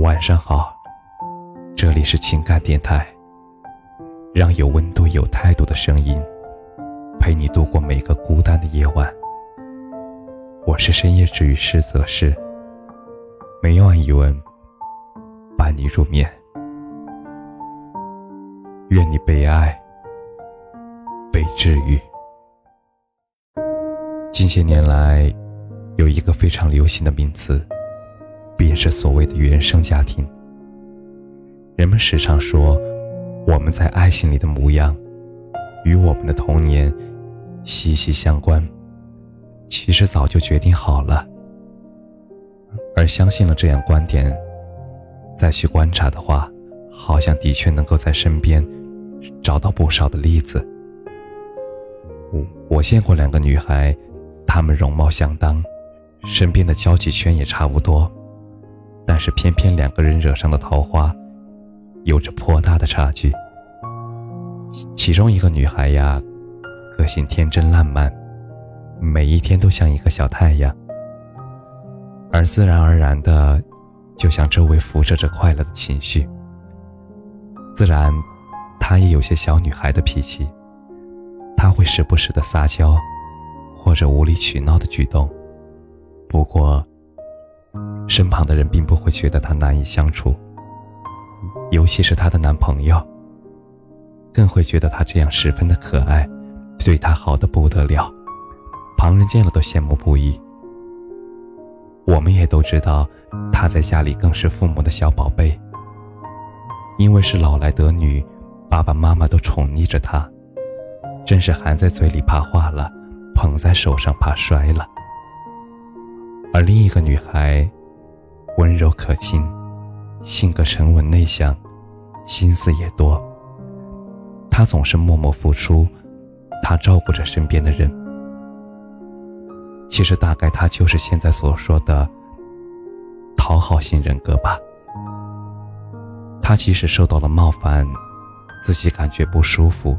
晚上好，这里是情感电台，让有温度、有态度的声音陪你度过每个孤单的夜晚。我是深夜治愈师泽是，每晚一文伴你入眠。愿你被爱，被治愈。近些年来，有一个非常流行的名词。便是所谓的原生家庭。人们时常说，我们在爱情里的模样，与我们的童年息息相关。其实早就决定好了。而相信了这样观点，再去观察的话，好像的确能够在身边找到不少的例子。我我见过两个女孩，她们容貌相当，身边的交际圈也差不多。但是偏偏两个人惹上的桃花，有着颇大的差距。其中一个女孩呀，个性天真烂漫，每一天都像一个小太阳，而自然而然的，就像周围辐射着快乐的情绪。自然，她也有些小女孩的脾气，她会时不时的撒娇，或者无理取闹的举动。不过。身旁的人并不会觉得她难以相处，尤其是她的男朋友，更会觉得她这样十分的可爱，对她好的不得了，旁人见了都羡慕不已。我们也都知道，她在家里更是父母的小宝贝，因为是老来得女，爸爸妈妈都宠溺着她，真是含在嘴里怕化了，捧在手上怕摔了。另一个女孩。温柔可亲，性格沉稳内向，心思也多。她总是默默付出，他照顾着身边的人。其实大概他就是现在所说的讨好型人格吧。他即使受到了冒犯，自己感觉不舒服，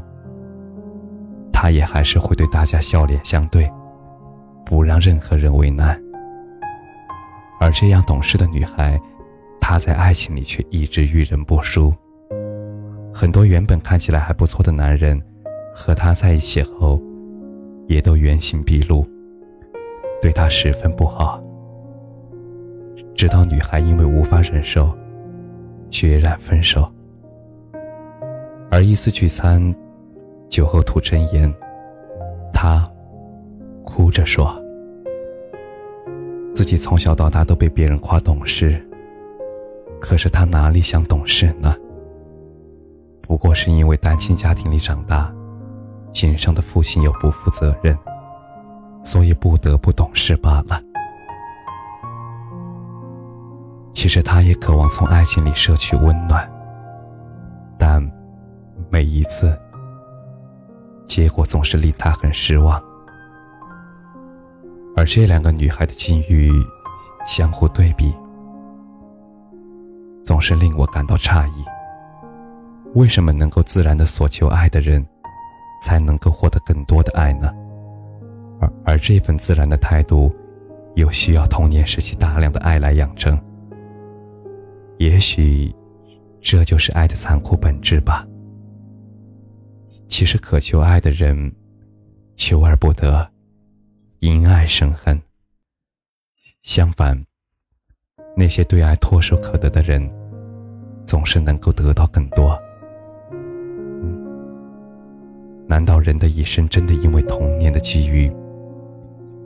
他也还是会对大家笑脸相对，不让任何人为难。而这样懂事的女孩，她在爱情里却一直遇人不淑。很多原本看起来还不错的男人，和她在一起后，也都原形毕露，对她十分不好。直到女孩因为无法忍受，决然分手。而一次聚餐，酒后吐真言，她哭着说。自己从小到大都被别人夸懂事，可是他哪里想懂事呢？不过是因为单亲家庭里长大，仅剩的父亲又不负责任，所以不得不懂事罢了。其实他也渴望从爱情里摄取温暖，但每一次，结果总是令他很失望。而这两个女孩的境遇相互对比，总是令我感到诧异。为什么能够自然的索求爱的人，才能够获得更多的爱呢？而而这份自然的态度，又需要童年时期大量的爱来养成。也许，这就是爱的残酷本质吧。其实渴求爱的人，求而不得。因爱生恨。相反，那些对爱唾手可得的人，总是能够得到更多。难道人的一生真的因为童年的机遇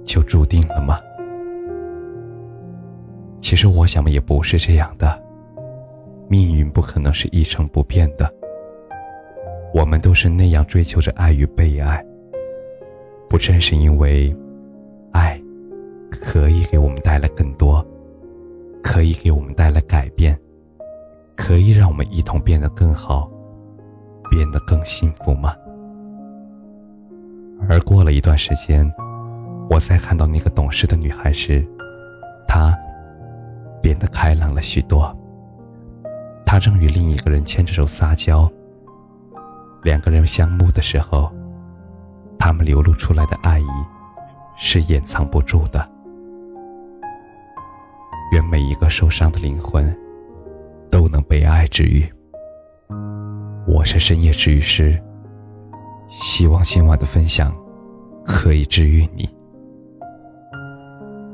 就注定了吗？其实我想也不是这样的。命运不可能是一成不变的。我们都是那样追求着爱与被爱，不正是因为？可以给我们带来更多，可以给我们带来改变，可以让我们一同变得更好，变得更幸福吗？而过了一段时间，我再看到那个懂事的女孩时，她变得开朗了许多。她正与另一个人牵着手撒娇，两个人相慕的时候，他们流露出来的爱意。是掩藏不住的。每一个受伤的灵魂，都能被爱治愈。我是深夜治愈师，希望今晚的分享可以治愈你。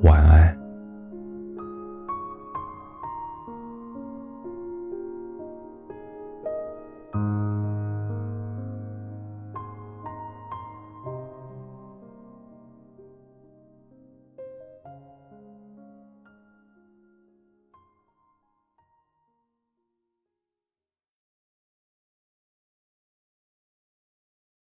晚安。